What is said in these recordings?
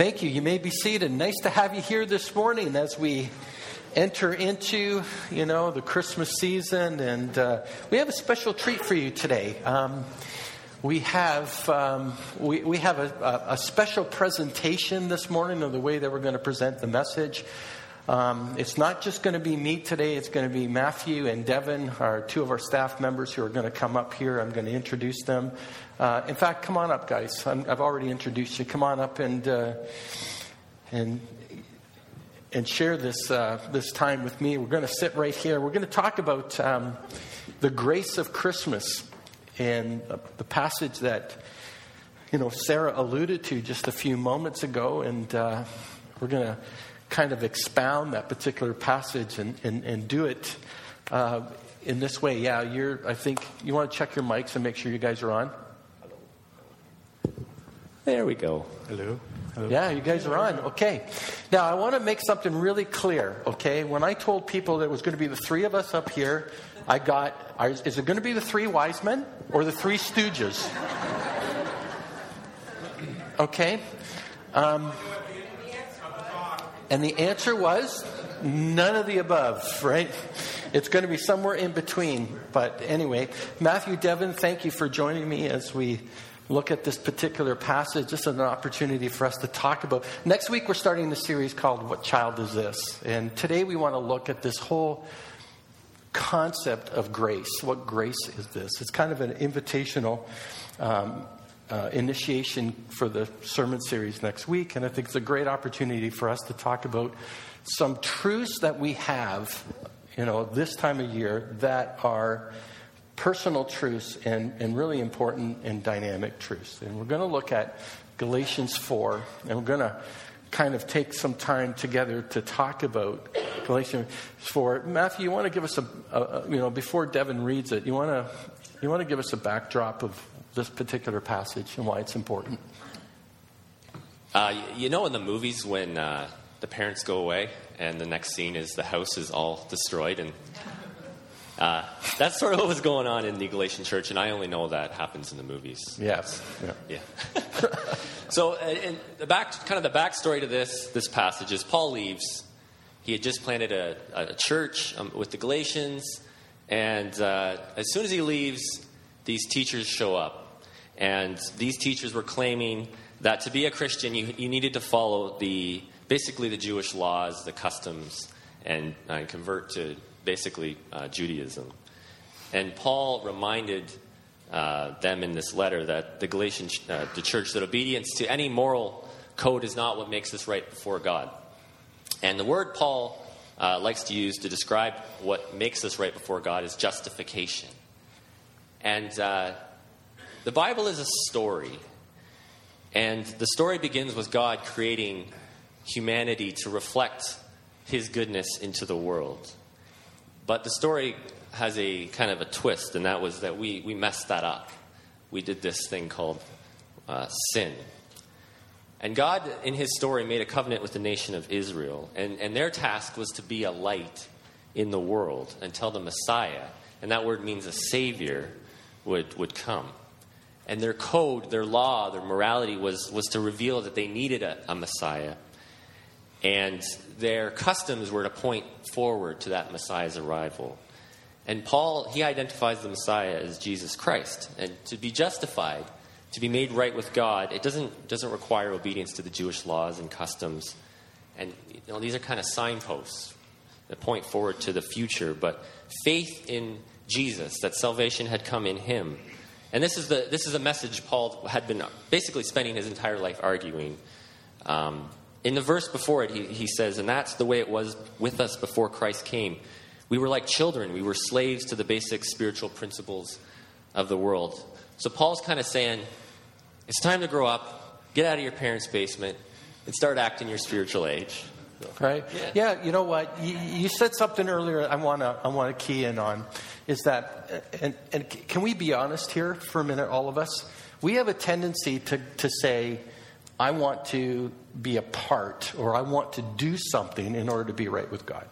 Thank you. You may be seated. Nice to have you here this morning as we enter into, you know, the Christmas season, and uh, we have a special treat for you today. Um, we have um, we, we have a, a, special presentation this morning of the way that we're going to present the message. Um, it's not just going to be me today, it's going to be Matthew and Devin, our two of our staff members who are going to come up here. I'm going to introduce them. Uh, in fact, come on up, guys. i have already introduced you. Come on up and, uh, and, and share this, uh, this time with me. We're going to sit right here. We're going to talk about um, the grace of Christmas and the passage that you know Sarah alluded to just a few moments ago, and uh, we're going to kind of expound that particular passage and, and, and do it uh, in this way. Yeah, you're, I think you want to check your mics and make sure you guys are on. There we go. Hello. Hello. Yeah, you guys are on. Okay. Now, I want to make something really clear, okay? When I told people that it was going to be the three of us up here, I got, is it going to be the three wise men or the three stooges? Okay. Um, and the answer was none of the above, right? It's going to be somewhere in between. But anyway, Matthew Devin, thank you for joining me as we look at this particular passage. Is an opportunity for us to talk about. Next week, we're starting the series called What Child Is This? And today, we want to look at this whole concept of grace. What grace is this? It's kind of an invitational um, uh, initiation for the sermon series next week, and I think it's a great opportunity for us to talk about some truths that we have, you know, this time of year that are personal truths and, and really important and dynamic truths. And we're going to look at Galatians 4, and we're going to kind of take some time together to talk about Galatians 4. Matthew, you want to give us a, a you know, before Devin reads it, you want to, you want to give us a backdrop of this particular passage and why it's important? Uh, you know, in the movies, when uh, the parents go away and the next scene is the house is all destroyed, and uh, that's sort of what was going on in the Galatian church, and I only know that happens in the movies. Yes. Yeah. yeah. so, uh, the back, kind of the backstory to this this passage is Paul leaves. He had just planted a, a church um, with the Galatians, and uh, as soon as he leaves, these teachers show up. And these teachers were claiming that to be a Christian, you, you needed to follow the basically the Jewish laws, the customs, and, uh, convert to basically uh, Judaism. And Paul reminded uh, them in this letter that the Galatian uh, the church that obedience to any moral code is not what makes us right before God. And the word Paul uh, likes to use to describe what makes us right before God is justification. And uh, the Bible is a story. And the story begins with God creating humanity to reflect his goodness into the world. But the story has a kind of a twist, and that was that we, we messed that up. We did this thing called uh, sin. And God, in his story, made a covenant with the nation of Israel, and, and their task was to be a light in the world until the Messiah, and that word means a savior, would, would come. And their code, their law, their morality was, was to reveal that they needed a, a Messiah. And their customs were to point forward to that Messiah's arrival. And Paul, he identifies the Messiah as Jesus Christ. And to be justified, to be made right with God, it doesn't, doesn't require obedience to the Jewish laws and customs. And you know, these are kind of signposts that point forward to the future. But faith in Jesus, that salvation had come in him. And this is, the, this is a message Paul had been basically spending his entire life arguing. Um, in the verse before it, he, he says, And that's the way it was with us before Christ came. We were like children, we were slaves to the basic spiritual principles of the world. So Paul's kind of saying, It's time to grow up, get out of your parents' basement, and start acting your spiritual age. Right? Yeah. yeah. you know what? You, you, said something earlier I want to I wanna key in on is that, and, and can we be honest here for a minute, all of us? We have a tendency to, to say, I want to be a part or I want to do something in order to be right with God.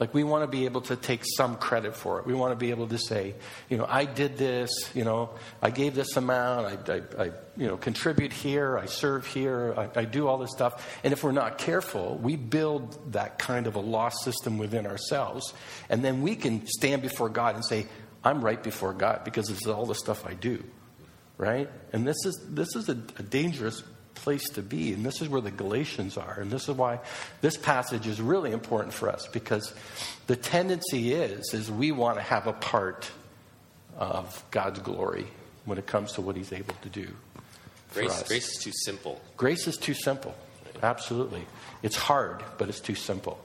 Like we want to be able to take some credit for it. We want to be able to say, you know, I did this. You know, I gave this amount. I, I, I you know, contribute here. I serve here. I, I do all this stuff. And if we're not careful, we build that kind of a lost system within ourselves, and then we can stand before God and say, I'm right before God because is all the stuff I do, right? And this is this is a, a dangerous place to be. And this is where the Galatians are. And this is why this passage is really important for us because the tendency is is we want to have a part of God's glory when it comes to what he's able to do. Grace, grace is too simple. Grace is too simple. Absolutely. It's hard, but it's too simple.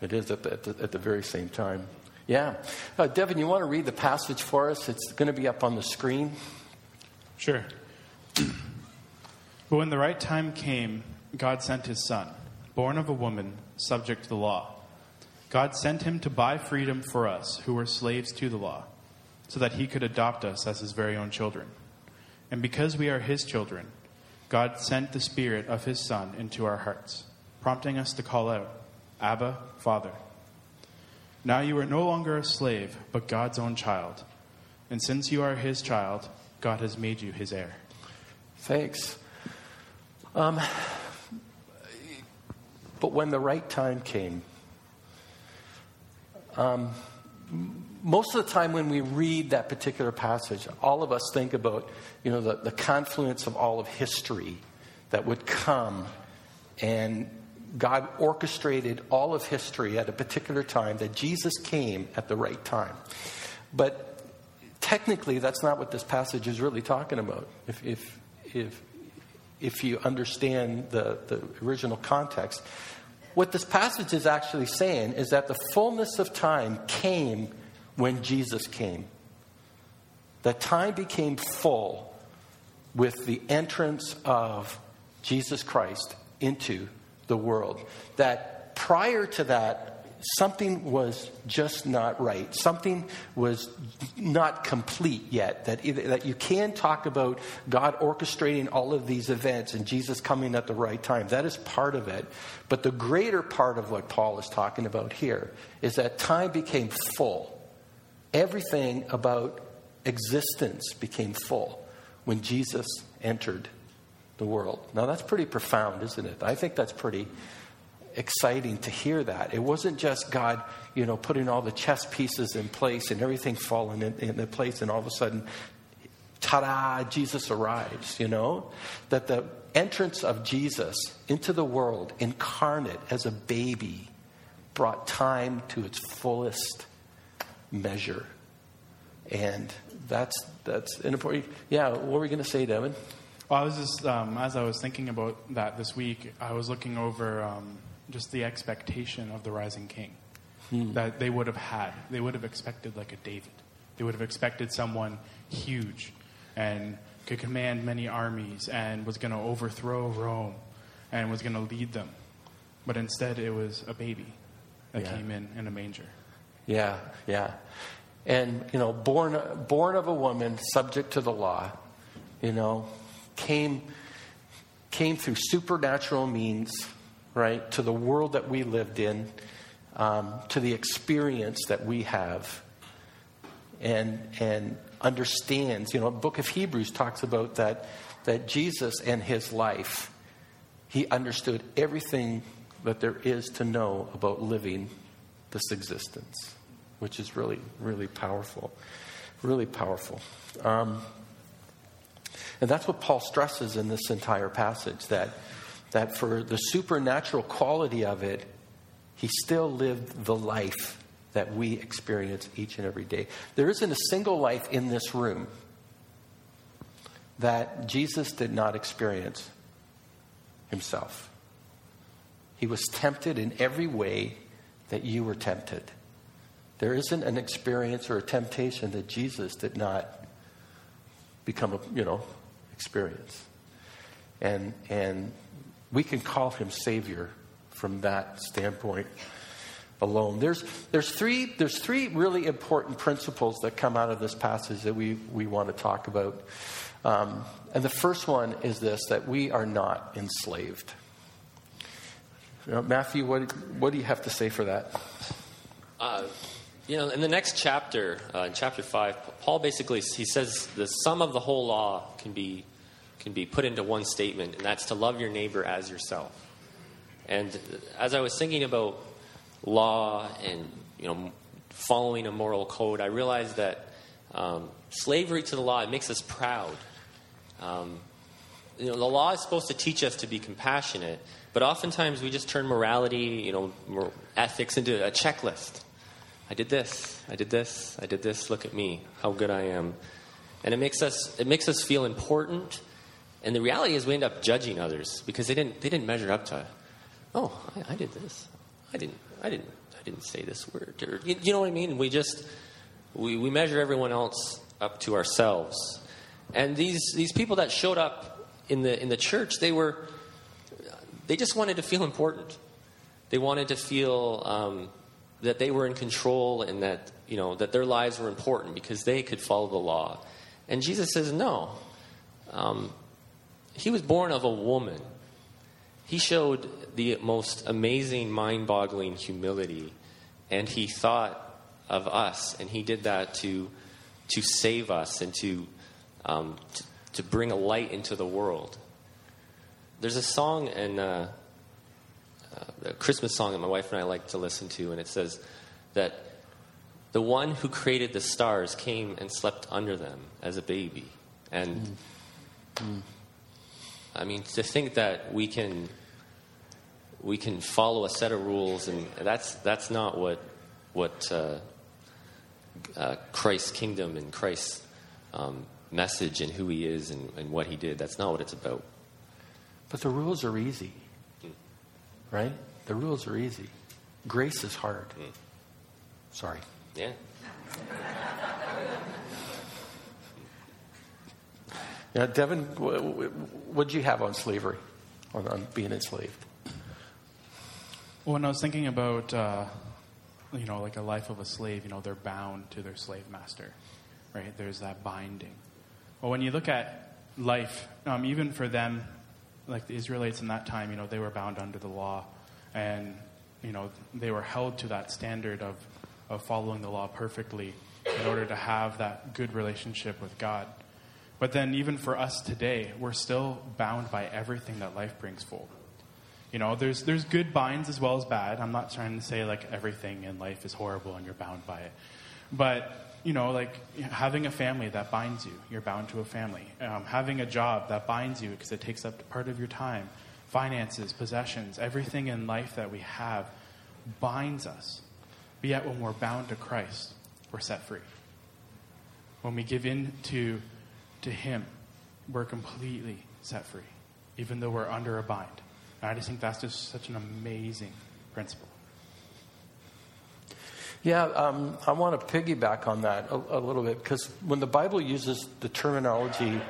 It is at the, at the, at the very same time. Yeah. Uh, Devin, you want to read the passage for us? It's going to be up on the screen. Sure. But when the right time came, God sent his son, born of a woman, subject to the law. God sent him to buy freedom for us who were slaves to the law, so that he could adopt us as his very own children. And because we are his children, God sent the Spirit of his Son into our hearts, prompting us to call out, Abba, Father. Now you are no longer a slave, but God's own child. And since you are his child, God has made you his heir. Thanks. Um, but when the right time came, um, most of the time when we read that particular passage, all of us think about, you know, the, the confluence of all of history that would come and God orchestrated all of history at a particular time, that Jesus came at the right time. But technically, that's not what this passage is really talking about. If, if, if, if you understand the, the original context. What this passage is actually saying is that the fullness of time came when Jesus came. That time became full with the entrance of Jesus Christ into the world. That prior to that, something was just not right. Something was not complete yet. That, that you can talk about God orchestrating all of these events and Jesus coming at the right time. That is part of it. But the greater part of what Paul is talking about here is that time became full. Everything about existence became full when Jesus entered the world. Now, that's pretty profound, isn't it? I think that's pretty exciting to hear that. It wasn't just God, you know, putting all the chess pieces in place and everything falling in, in place, and all of a sudden, ta da, Jesus arrives, you know? That the entrance of Jesus into the world, incarnate as a baby, brought time to its fullest measure. And that's, that's an important. Yeah, what were we going to say, Devin? Well, I was just, um, as I was thinking about that this week, I was looking over um, just the expectation of the rising king hmm. that they would have had. They would have expected like a David. They would have expected someone huge and could command many armies and was going to overthrow Rome and was going to lead them. But instead, it was a baby that yeah. came in in a manger. Yeah, yeah. And, you know, born, born of a woman, subject to the law, you know, came, came through supernatural means right, to the world that we lived in, um, to the experience that we have, and, and understands. You know, the book of Hebrews talks about that, that Jesus and his life, he understood everything that there is to know about living this existence, which is really, really powerful. Really powerful. Um, and that's what Paul stresses in this entire passage that that for the supernatural quality of it, he still lived the life that we experience each and every day. There isn't a single life in this room that Jesus did not experience himself. He was tempted in every way that you were tempted. There isn't an experience or a temptation that Jesus did not become a, you know, experience. And and we can call him Savior from that standpoint alone. There's, there's, three, there's three really important principles that come out of this passage that we, we want to talk about. Um, and the first one is this that we are not enslaved. You know, Matthew, what, what do you have to say for that? Uh, you know, in the next chapter, uh, in chapter five, Paul basically he says the sum of the whole law can be can be put into one statement, and that's to love your neighbor as yourself. And as I was thinking about law and you know following a moral code, I realized that um, slavery to the law it makes us proud. Um, you know, the law is supposed to teach us to be compassionate, but oftentimes we just turn morality, you know, ethics into a checklist. I did this, I did this, I did this. Look at me, how good I am, and it makes us it makes us feel important. And the reality is, we end up judging others because they didn't they didn't measure up to. Oh, I, I did this. I didn't. I didn't. I didn't say this word. Or, you, you know what I mean? We just we, we measure everyone else up to ourselves. And these these people that showed up in the in the church, they were they just wanted to feel important. They wanted to feel um, that they were in control and that you know that their lives were important because they could follow the law. And Jesus says, no. Um, he was born of a woman. He showed the most amazing, mind-boggling humility, and he thought of us, and he did that to to save us and to um, to, to, bring a light into the world. There's a song in uh, uh, a Christmas song that my wife and I like to listen to, and it says that the one who created the stars came and slept under them as a baby, and. Mm. Mm. I mean, to think that we can we can follow a set of rules, and that's that's not what what uh, uh, Christ's kingdom and Christ's um, message and who He is and, and, what He did. That's not what it's about. But the rules are easy, mm. right? The rules are easy. Grace is hard. Mm. Sorry. Yeah. Yeah, Devin, what did you have on slavery, on, on, being enslaved? When I was thinking about, uh, you know, like a life of a slave, you know, they're bound to their slave master, right? There's that binding. Well, when you look at life, um, even for them, like the Israelites in that time, you know, they were bound under the law, and you know, they were held to that standard of of following the law perfectly in order to have that good relationship with God. But then, even for us today, we're still bound by everything that life brings forward. You know, there's, there's good binds as well as bad. I'm not trying to say like everything in life is horrible and you're bound by it. But, you know, like having a family that binds you, you're bound to a family. Um, having a job that binds you because it takes up part of your time. Finances, possessions, everything in life that we have binds us. But yet, when we're bound to Christ, we're set free. When we give in to to Him, we're completely set free, even though we're under a bind. And I just think that's just such an amazing principle. Yeah, um, I want to piggyback on that a, a little bit because when the Bible uses the terminology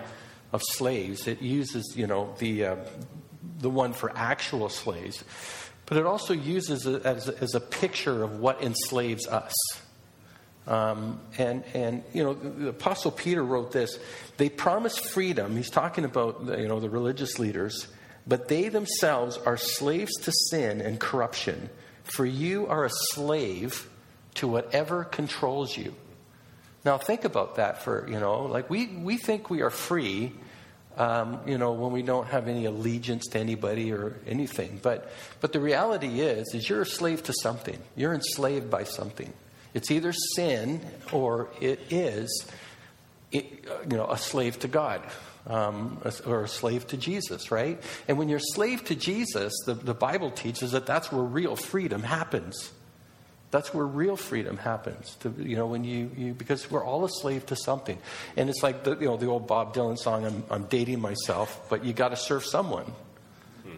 of slaves, it uses, you know, the, uh, the one for actual slaves, but it also uses it as, as a picture of what enslaves us. Um, and, and, you know, the Apostle Peter wrote this. They promise freedom. He's talking about, you know, the religious leaders. But they themselves are slaves to sin and corruption. For you are a slave to whatever controls you. Now, think about that for, you know, like we, we think we are free, um, you know, when we don't have any allegiance to anybody or anything. But, but the reality is, is you're a slave to something. You're enslaved by something. It's either sin or it is, you know, a slave to God. Um, or a slave to Jesus, right? And when you're slave to Jesus, the, the Bible teaches that that's where real freedom happens. That's where real freedom happens. To, you know, when you, you because we're all a slave to something, and it's like the you know the old Bob Dylan song. I'm, I'm dating myself, but you got to serve someone,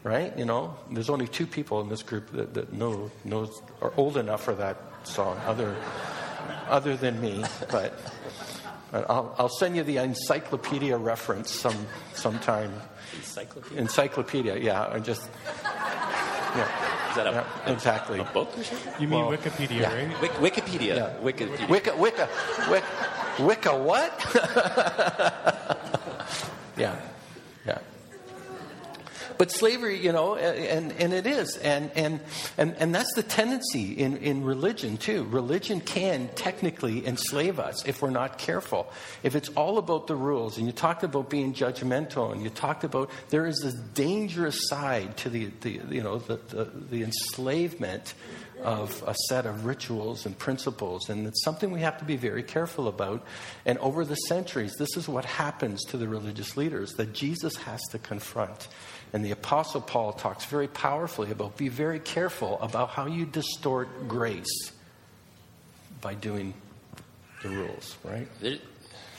right? You know, there's only two people in this group that, that know knows are old enough for that song, other, other than me. But I'll, I'll send you the encyclopedia reference some sometime. Encyclopedia. Encyclopedia. Yeah, I just. Yeah. Is that a, yeah, exactly. a book or something? You mean well, Wikipedia, yeah. right? Wik- Wikipedia. Yeah. Wikipedia. Wicca, Wicca, Wicca, Wicca what? yeah, yeah. But slavery, you know, and, and it is. And, and, and, and that's the tendency in, in religion, too. Religion can technically enslave us if we're not careful. If it's all about the rules, and you talked about being judgmental, and you talked about there is this dangerous side to the, the you know, the, the, the enslavement of a set of rituals and principles. And it's something we have to be very careful about. And over the centuries, this is what happens to the religious leaders that Jesus has to confront. And the Apostle Paul talks very powerfully about be very careful about how you distort grace by doing the rules, right? There,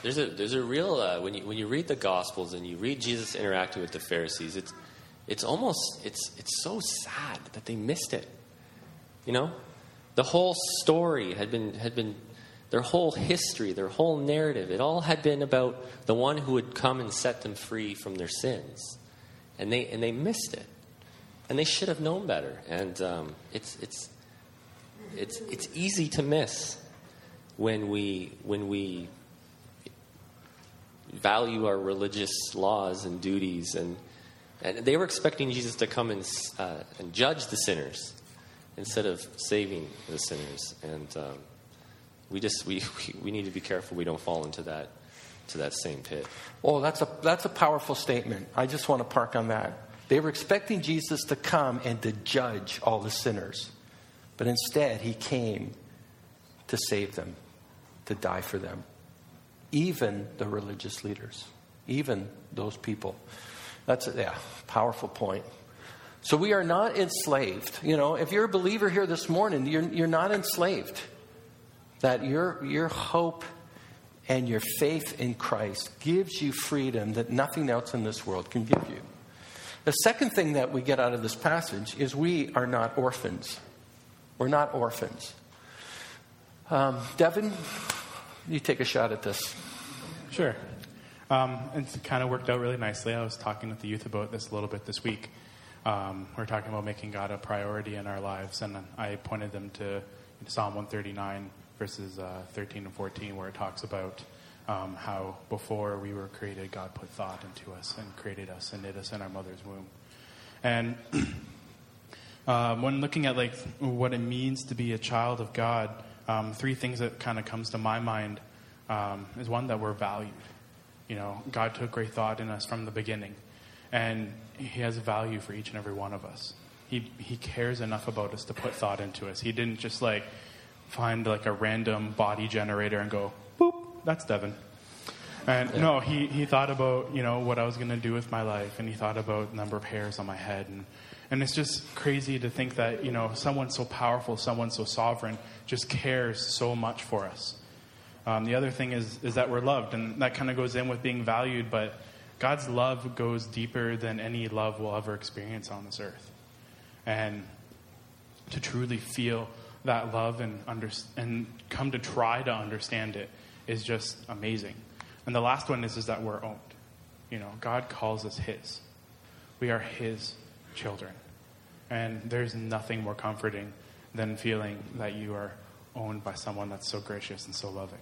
there's a there's a real uh, when you when you read the Gospels and you read Jesus interacting with the Pharisees, it's it's almost it's it's so sad that they missed it. You know, the whole story had been had been their whole history, their whole narrative. It all had been about the one who would come and set them free from their sins, and they and they missed it, and they should have known better. And um, it's it's it's it's easy to miss when we when we value our religious laws and duties and and they were expecting Jesus to come and, uh, and judge the sinners instead of saving the sinners. And um, we just we, we need to be careful we don't fall into that to that same pit. Oh, that's a that's a powerful statement. I just want to park on that. They were expecting Jesus to come and to judge all the sinners. But instead, he came to save them, to die for them. Even the religious leaders, even those people. That's a yeah, powerful point. So we are not enslaved. You know, if you're a believer here this morning, you're, you're not enslaved. That your, your hope and your faith in Christ gives you freedom that nothing else in this world can give you. The second thing that we get out of this passage is we are not orphans. We're not orphans. Um, Devin, you take a shot at this. Sure. Um, it's kind of worked out really nicely. I was talking with the youth about this a little bit this week. Um, we're talking about making God a priority in our lives, and I pointed them to Psalm 139, verses uh, 13 and 14, where it talks about um, how before we were created, God put thought into us and created us and knit us in our mother's womb. And um, when looking at like what it means to be a child of God, um, three things that kind of comes to my mind um, is one that we're valued. You know, God took great thought in us from the beginning. And he has value for each and every one of us. He, he cares enough about us to put thought into us. He didn't just like find like a random body generator and go, boop, that's Devin. And yeah. no, he, he thought about, you know, what I was going to do with my life, and he thought about the number of hairs on my head. And, and it's just crazy to think that, you know, someone so powerful, someone so sovereign, just cares so much for us. Um, the other thing is, is that we're loved, and that kind of goes in with being valued, but God's love goes deeper than any love we'll ever experience on this earth. And to truly feel that love and, under, and come to try to understand it is just amazing. And the last one is, is that we're owned. You know, God calls us His. We are His children. And there's nothing more comforting than feeling that you are owned by someone that's so gracious and so loving.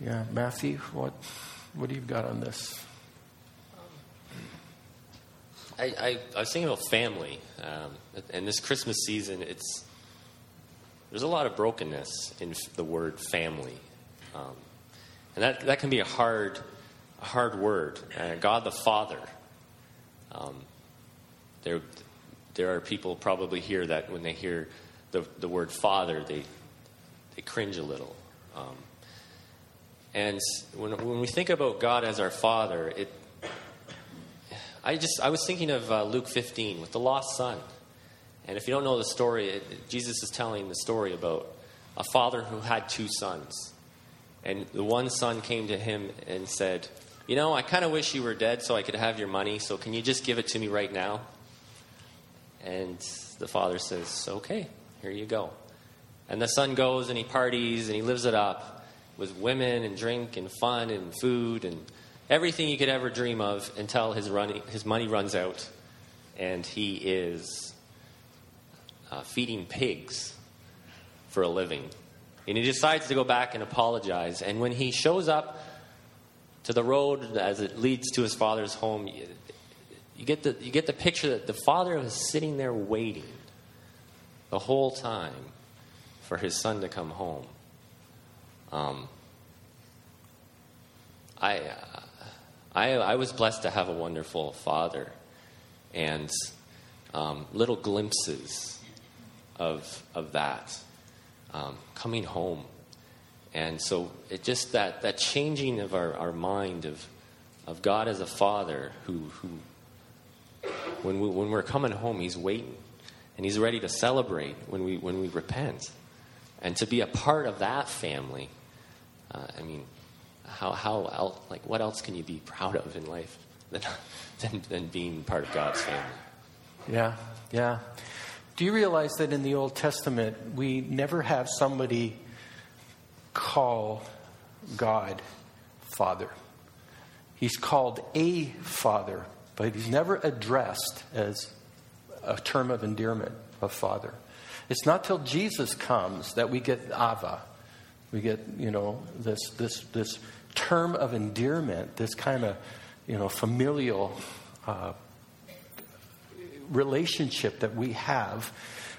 Yeah, Matthew, what what do you got on this? I, I, I was thinking about family, um, and this Christmas season, it's there's a lot of brokenness in the word family, um, and that that can be a hard a hard word. Uh, God the Father. Um, there there are people probably here that when they hear the the word Father, they they cringe a little. Um, and when, when we think about God as our Father, it, I just I was thinking of uh, Luke 15 with the lost son. And if you don't know the story, it, Jesus is telling the story about a father who had two sons. And the one son came to him and said, You know, I kind of wish you were dead so I could have your money, so can you just give it to me right now? And the father says, Okay, here you go. And the son goes and he parties and he lives it up with women and drink and fun and food and everything you could ever dream of until his, running, his money runs out and he is uh, feeding pigs for a living. And he decides to go back and apologize. And when he shows up to the road as it leads to his father's home, you, you get the you get the picture that the father was sitting there waiting the whole time for his son to come home. Um, I, I, I was blessed to have a wonderful father, and um, little glimpses of of that um, coming home, and so it just that that changing of our, our mind of of God as a father who who when we when we're coming home, He's waiting, and He's ready to celebrate when we when we repent, and to be a part of that family. Uh, I mean, how how else, like what else can you be proud of in life than than, than being part of God's family? Yeah, yeah. Do you realize that in the Old Testament, we never have somebody call God Father? He's called a Father, but he's never addressed as a term of endearment of Father. It's not till Jesus comes that we get Abba. We get, you know, this, this, this term of endearment, this kind of, you know, familial uh, relationship that we have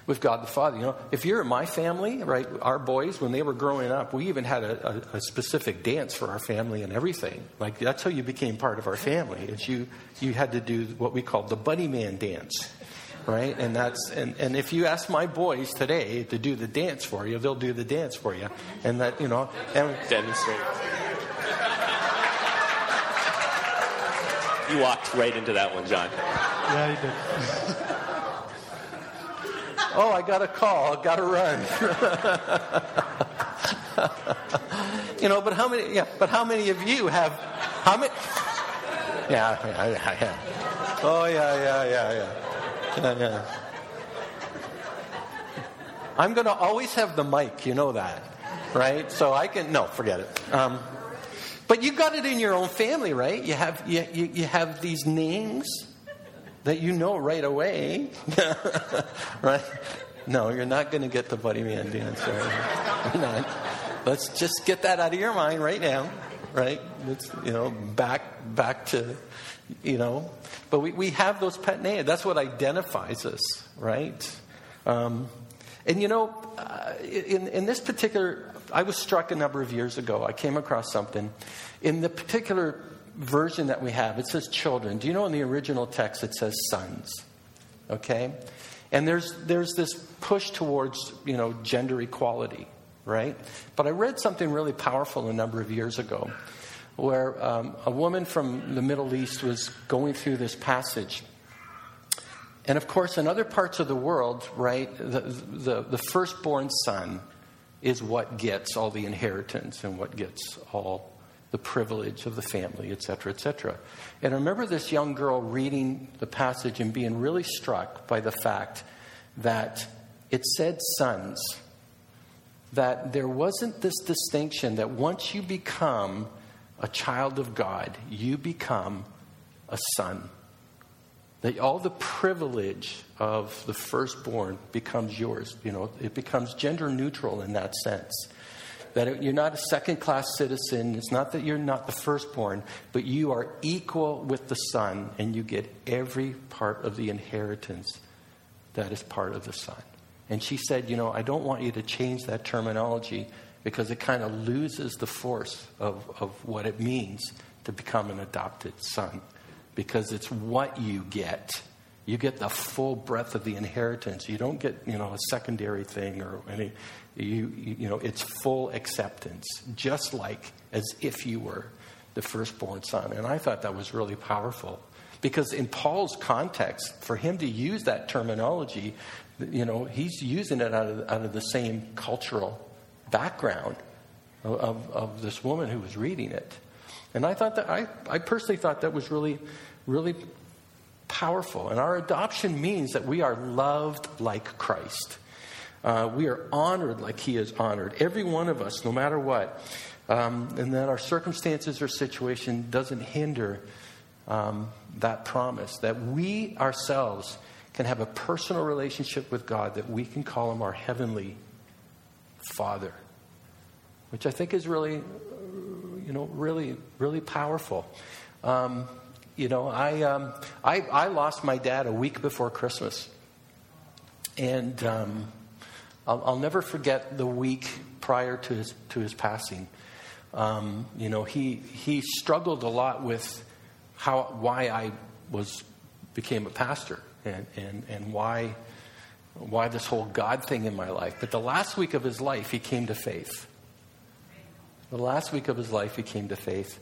with God the Father. You know, if you're in my family, right, our boys, when they were growing up, we even had a, a, a, specific dance for our family and everything. Like that's how you became part of our family. Is you you had to do what we called the buddy man dance. Right? And that's and, and if you ask my boys today to do the dance for you, they'll do the dance for you. And that, you know, and demonstrate. You walked right into that one, John. Yeah, he did. oh, I got a call. I got to run. you know, but how many? Yeah, but how many of you have? How many? Yeah, yeah, yeah, yeah. Oh, yeah, yeah, yeah, yeah. yeah, yeah. I'm going to always have the mic. You know that, right? So I can. No, forget it. Um, but you got it in your own family, right? You have you, you, you have these names that you know right away, right? No, you're not going to get the buddy man dance. not. Let's just get that out of your mind right now, right? It's, you know, back back to, you know, but we, we have those pet names. That's what identifies us, right? Um, and you know, uh, in, in this particular, I was struck a number of years ago. I came across something. In the particular version that we have, it says children. Do you know in the original text it says sons? Okay? And there's, there's this push towards, you know, gender equality, right? But I read something really powerful a number of years ago where um, a woman from the Middle East was going through this passage and of course, in other parts of the world, right, the, the, the, firstborn son is what gets all the inheritance and what gets all the privilege of the family, et cetera, et cetera. And I remember this young girl reading the passage and being really struck by the fact that it said sons, that there wasn't this distinction that once you become a child of God, you become a son that all the privilege of the firstborn becomes yours. You know, it becomes gender neutral in that sense. That you're not a second class citizen. It's not that you're not the firstborn, but you are equal with the son, and you get every part of the inheritance that is part of the son. And she said, You know, I don't want you to change that terminology because it kind of loses the force of, of what it means to become an adopted son because it's what you get. You get the full breadth of the inheritance. You don't get, you know, a secondary thing or any. You, you know, it's full acceptance, just like as if you were the firstborn son. And I thought that was really powerful because in Paul's context, for him to use that terminology, you know, he's using it out of, out of the same cultural background of, of, of this woman who was reading it. And I thought that, I, I personally thought that was really, really powerful. And our adoption means that we are loved like Christ. Uh, we are honored like He is honored. Every one of us, no matter what. Um, and that our circumstances or situation doesn't hinder um, that promise. That we ourselves can have a personal relationship with God, that we can call Him our heavenly Father, which I think is really you know, really, really powerful. Um, you know, I, um, I, I lost my dad a week before Christmas. And um, I'll, I'll, never forget the week prior to his, to his passing. Um, you know, he, he struggled a lot with how, why I was, became a pastor and, and, and why, why this whole God thing in my life. But the last week of his life, he came to faith. The last week of his life, he came to faith.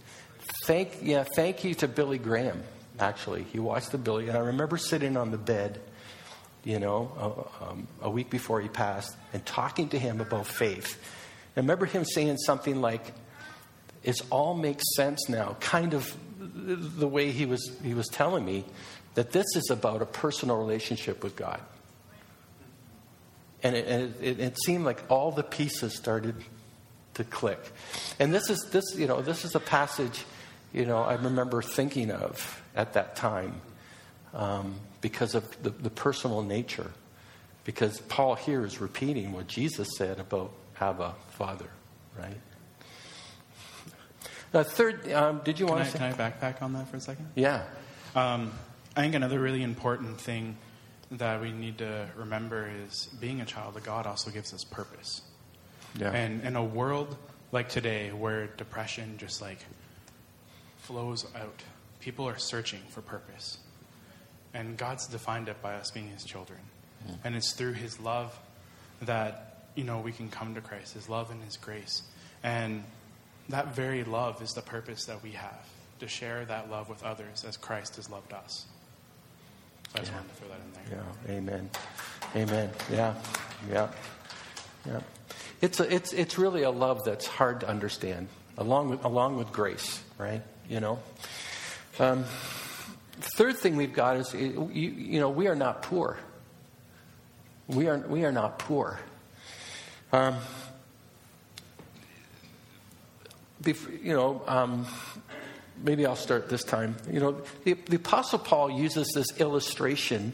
Thank, yeah, thank you to Billy Graham, actually. He watched the Billy, and I remember sitting on the bed, you know, a, um, a week before he passed, and talking to him about faith. I remember him saying something like, it all makes sense now, kind of the way he was, he was telling me that this is about a personal relationship with God. And it, it, it seemed like all the pieces started to click. And this is this, you know, this is a passage, you know, I remember thinking of at that time um, because of the, the personal nature. Because Paul here is repeating what Jesus said about Abba, Father, right? Now, third, um, did you can want I, to say? Can I backpack on that for a second? Yeah. Um, I think another really important thing that we need to remember is being a child of God also gives us purpose. Yeah. And in a world like today where depression just like flows out, people are searching for purpose. And God's defined it by us being his children. Mm. And it's through his love that, you know, we can come to Christ, his love and his grace. And that very love is the purpose that we have to share that love with others as Christ has loved us. So I just yeah. wanted to throw that in there. Yeah. Amen. Amen. Yeah. Yeah. Yeah. It's, a, it's, it's really a love that's hard to understand, along with, along with grace, right? You know? Um, third thing we've got is, you, you know, we are not poor. We are, we are not poor. Um, you know, um, maybe I'll start this time. You know, the, the Apostle Paul uses this illustration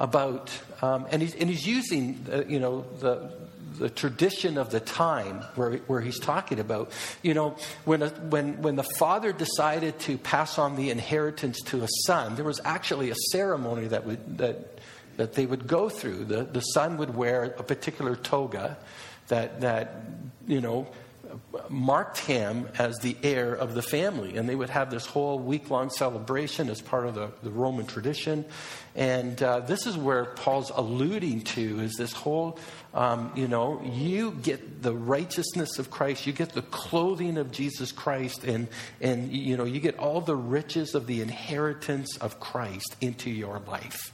about, um, and, he's, and he's using, uh, you know, the, the tradition of the time where, where he's talking about. You know, when, a, when, when the father decided to pass on the inheritance to a son, there was actually a ceremony that, would, that, that they would go through. The, the son would wear a particular toga that, that you know, marked him as the heir of the family. And they would have this whole week long celebration as part of the, the Roman tradition. And uh, this is where Paul's alluding to is this whole, um, you know, you get the righteousness of Christ, you get the clothing of Jesus Christ, and, and you know, you get all the riches of the inheritance of Christ into your life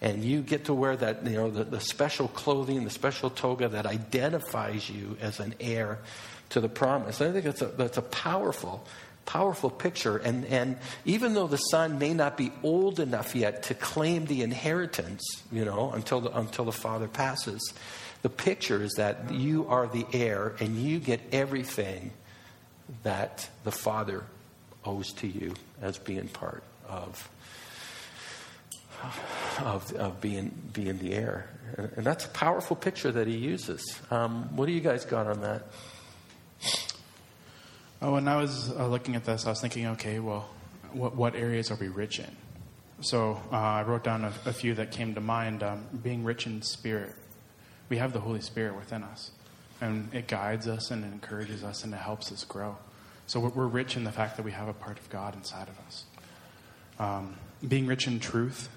and you get to wear that you know the, the, special clothing the special toga that identifies you as an heir to the promise. I think that's a, that's a powerful, powerful picture. And, and even though the son may not be old enough yet to claim the inheritance, you know, until the, until the father passes, the picture is that you are the heir and you get everything that the father owes to you as being part of. Of, of being being the heir, and that's a powerful picture that he uses. Um, what do you guys got on that? Oh, when I was uh, looking at this, I was thinking, okay, well, what, what areas are we rich in? So uh, I wrote down a, a, few that came to mind. Um, being rich in spirit, we have the Holy Spirit within us, and it guides us and it encourages us and it helps us grow. So we're, we're rich in the fact that we have a part of God inside of us. Um, being rich in truth,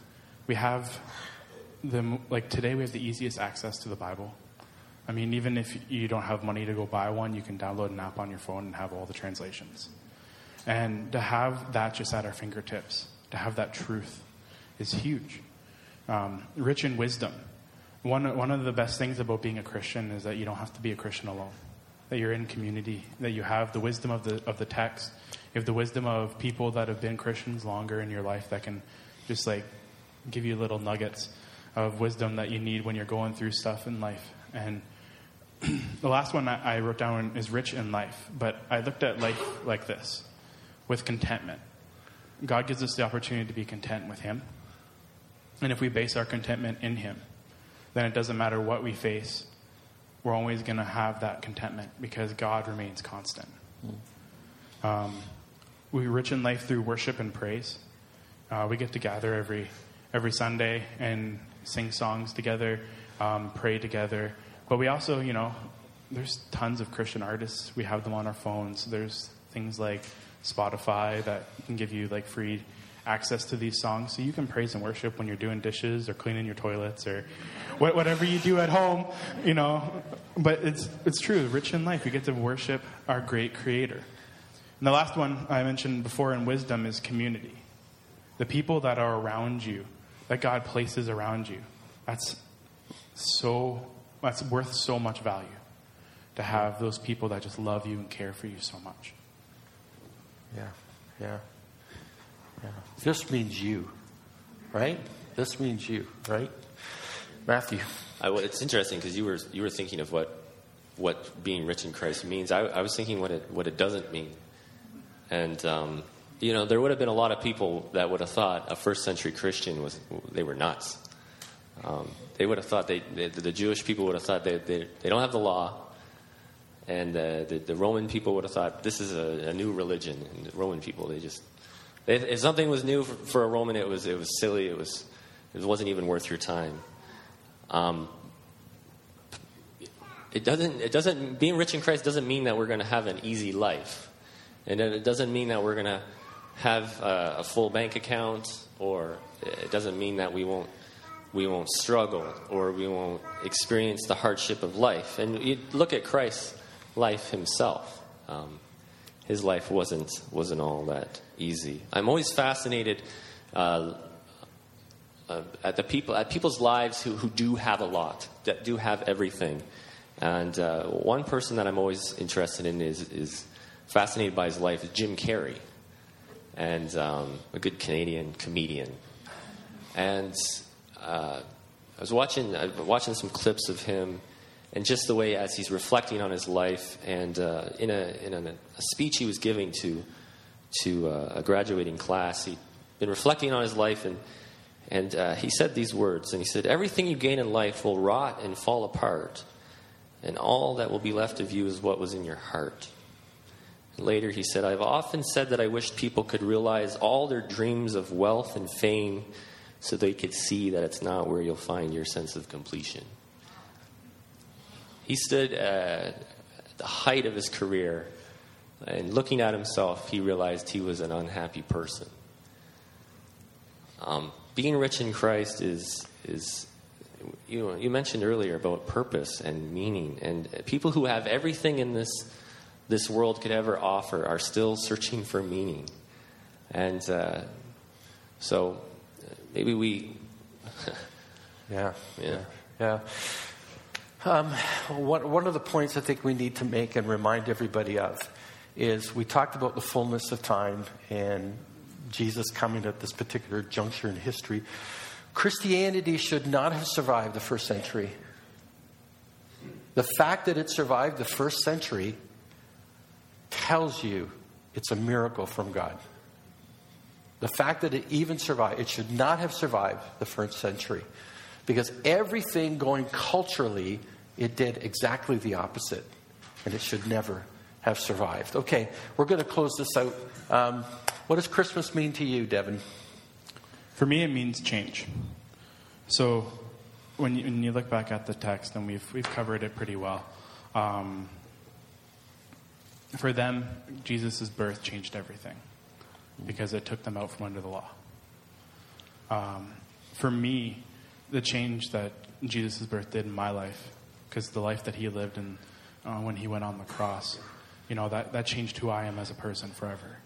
we have the like today we have the easiest access to the Bible. I mean, even if you don't have money to go buy one, you can download an app on your phone and have all the translations. And to have that just at our fingertips, to have that truth, is huge. Um, rich in wisdom. One, one of the best things about being a Christian is that you don't have to be a Christian alone. That you're in community, that you have the wisdom of the, of the text, you have the wisdom of people that have been Christians longer in your life that can just like give you little nuggets of wisdom that you need when you're going through stuff in life. And the last one I wrote down is rich in life, but I looked at life like this with contentment. God gives us the opportunity to be content with Him. And if we base our contentment in Him, then it doesn't matter what we face, we're always going to have that contentment because God remains constant. Um, we rich in life through worship and praise. Uh, we get to gather every every Sunday and sing songs together, um, pray together. But we also, you know, there's tons of Christian artists. We have them on our phones. There's things like Spotify that can give you like free access to these songs, so you can praise and worship when you're doing dishes or cleaning your toilets or whatever you do at home, you know. But it's it's true. Rich in life, we get to worship our great Creator. And the last one I mentioned before in wisdom is community. The people that are around you, that God places around you. That's so that's worth so much value to have those people that just love you and care for you so much. Yeah, yeah, yeah. This means you, right? This means you, right? Matthew. I, well, it's interesting because you were you were thinking of what what being rich in Christ means. I, I was thinking what it what it doesn't mean, and um, you know there would have been a lot of people that would have thought a first century Christian was they were nuts. Um, they would have thought they, they, the Jewish people would have thought they, they, they don't have the law, and uh, the, the Roman people would have thought this is a, a new religion. And the Roman people they just if, if something was new for, for, a Roman, it was it was silly. It was it wasn't even worth your time. Um, it doesn't it doesn't being rich in Christ doesn't mean that we're going to have an easy life, and it doesn't mean that we're going to have a, a full bank account, or it doesn't mean that we won't we won't struggle or we won't experience the hardship of life. And you look at Christ's life himself. Um, his life wasn't wasn't all that easy. I'm always fascinated uh, uh, at the people at people's lives who, who do have a lot, that do have everything. And uh, one person that I'm always interested in is, is fascinated by his life is Jim Carrey, and um, a good Canadian comedian. And uh, I was watching I was watching some clips of him, and just the way as he's reflecting on his life, and uh, in a in a, a, speech he was giving to to uh, a graduating class, he'd been reflecting on his life, and and uh, he said these words, and he said, "Everything you gain in life will rot and fall apart, and all that will be left of you is what was in your heart." Later, he said, I've often said that I wished people could realize all their dreams of wealth and fame so they could see that it's not where you'll find your sense of completion. He stood at the height of his career, and looking at himself, he realized he was an unhappy person. Um, being rich in Christ is, is you, know, you mentioned earlier about purpose and meaning, and people who have everything in this, this world could ever offer are still searching for meaning. And uh, so maybe we. yeah, yeah, yeah. Um, one, one of the points I think we need to make and remind everybody of is we talked about the fullness of time and Jesus coming at this particular juncture in history. Christianity should not have survived the first century. The fact that it survived the first century tells you it's a miracle from God. The fact that it even survived, it should not have survived the first century. Because everything going culturally, it did exactly the opposite. And it should never have survived. Okay, we're going to close this out. Um, what does Christmas mean to you, Devin? For me, it means change. So when you, when you look back at the text, and we've, we've covered it pretty well, um, for them, Jesus' birth changed everything because it took them out from under the law. Um, for me, the change that Jesus' birth did in my life, because the life that he lived and uh, when he went on the cross, you know, that, that changed who I am as a person forever.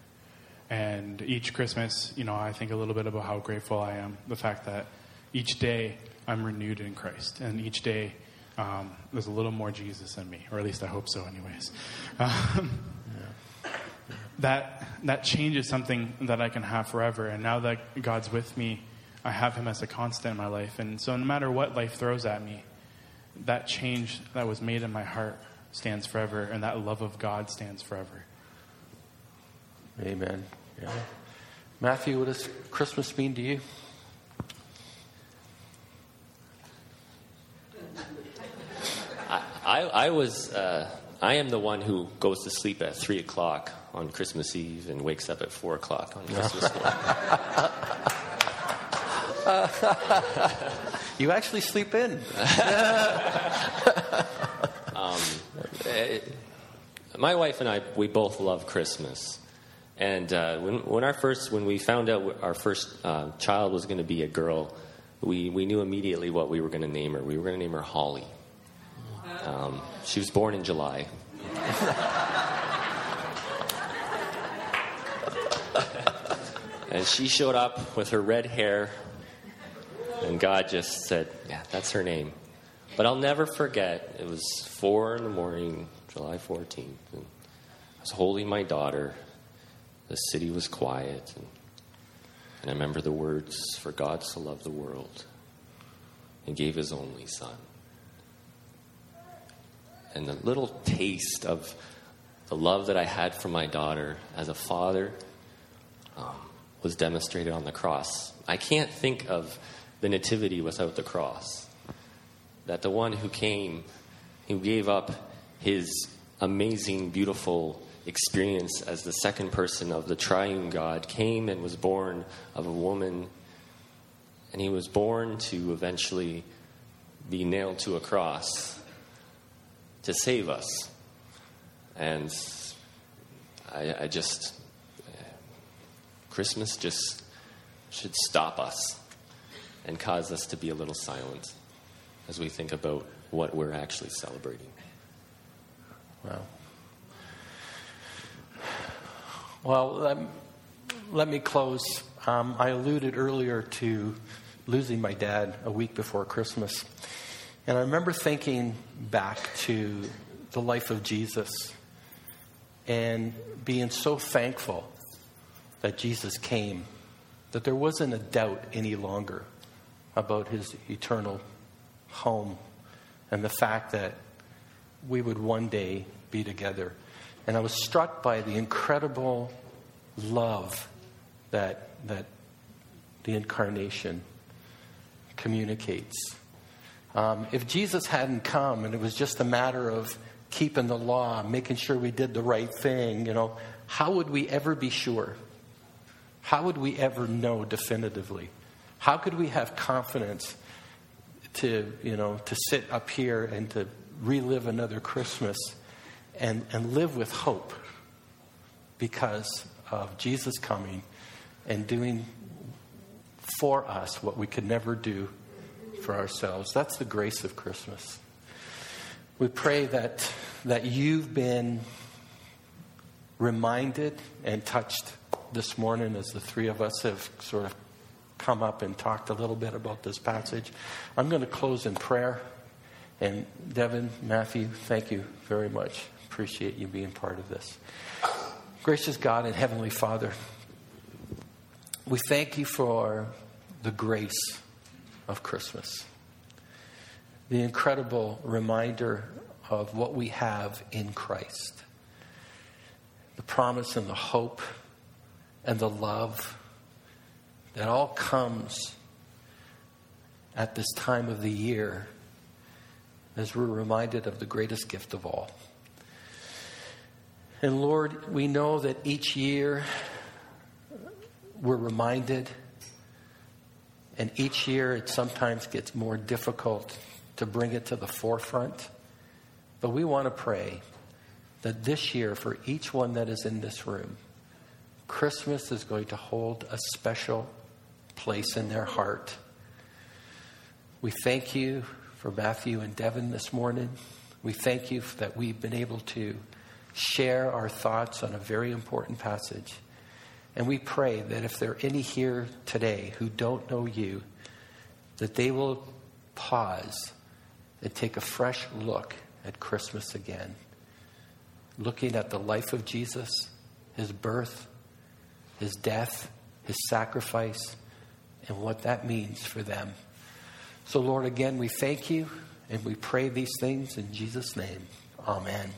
And each Christmas, you know, I think a little bit about how grateful I am. The fact that each day I'm renewed in Christ. And each day um, there's a little more Jesus in me, or at least I hope so, anyways. Um, that that changes something that I can have forever. And now that God's with me, I have Him as a constant in my life. And so, no matter what life throws at me, that change that was made in my heart stands forever, and that love of God stands forever. Amen. Yeah. Matthew, what does Christmas mean to you? I, I, I was uh, I am the one who goes to sleep at 3 o'clock on Christmas Eve and wakes up at 4 o'clock on Christmas morning. You actually sleep in. um, it, my wife and I, we both love Christmas. And uh, when, when our first, when we found out our first uh, child was going to be a girl, we, we knew immediately what we were going to name her. We were going to name her Holly. Um, she was born in July. and she showed up with her red hair, and God just said, Yeah, that's her name. But I'll never forget, it was four in the morning, July 14th, and I was holding my daughter. The city was quiet, and, and I remember the words, For God so loved the world and gave his only son. And the little taste of the love that I had for my daughter as a father um, was demonstrated on the cross. I can't think of the Nativity without the cross. That the one who came, who gave up his amazing, beautiful experience as the second person of the triune God, came and was born of a woman, and he was born to eventually be nailed to a cross to save us. And I, I just, Christmas just should stop us and cause us to be a little silent as we think about what we're actually celebrating. Wow. Well, let, let me close. Um, I alluded earlier to losing my dad a week before Christmas. And I remember thinking back to the life of Jesus and being so thankful that Jesus came, that there wasn't a doubt any longer about his eternal home and the fact that we would one day be together. And I was struck by the incredible love that, that the incarnation communicates. Um, if Jesus hadn't come and it was just a matter of keeping the law, making sure we did the right thing, you know, how would we ever be sure? How would we ever know definitively? How could we have confidence to, you know, to sit up here and to relive another Christmas and, and live with hope because of Jesus coming and doing for us what we could never do for ourselves. That's the grace of Christmas. We pray that, that you've been reminded and touched this morning as the three of us have sort of come up and talked a little bit about this passage. I'm going to close in prayer. And Devin, Matthew, thank you very much. Appreciate you being part of this. Gracious God and Heavenly Father, we thank you for the grace of Christmas, the incredible reminder of what we have in Christ, the promise and the hope and the love that all comes at this time of the year as we're reminded of the greatest gift of all. And Lord, we know that each year we're reminded, and each year it sometimes gets more difficult to bring it to the forefront. But we want to pray that this year, for each one that is in this room, Christmas is going to hold a special place in their heart. We thank you for Matthew and Devin this morning. We thank you that we've been able to share our thoughts on a very important passage. And we pray that if there are any here today who don't know you, that they will pause and take a fresh look at Christmas again, looking at the life of Jesus, his birth, his death, his sacrifice, and what that means for them. So, Lord, again, we thank you and we pray these things in Jesus' name. Amen.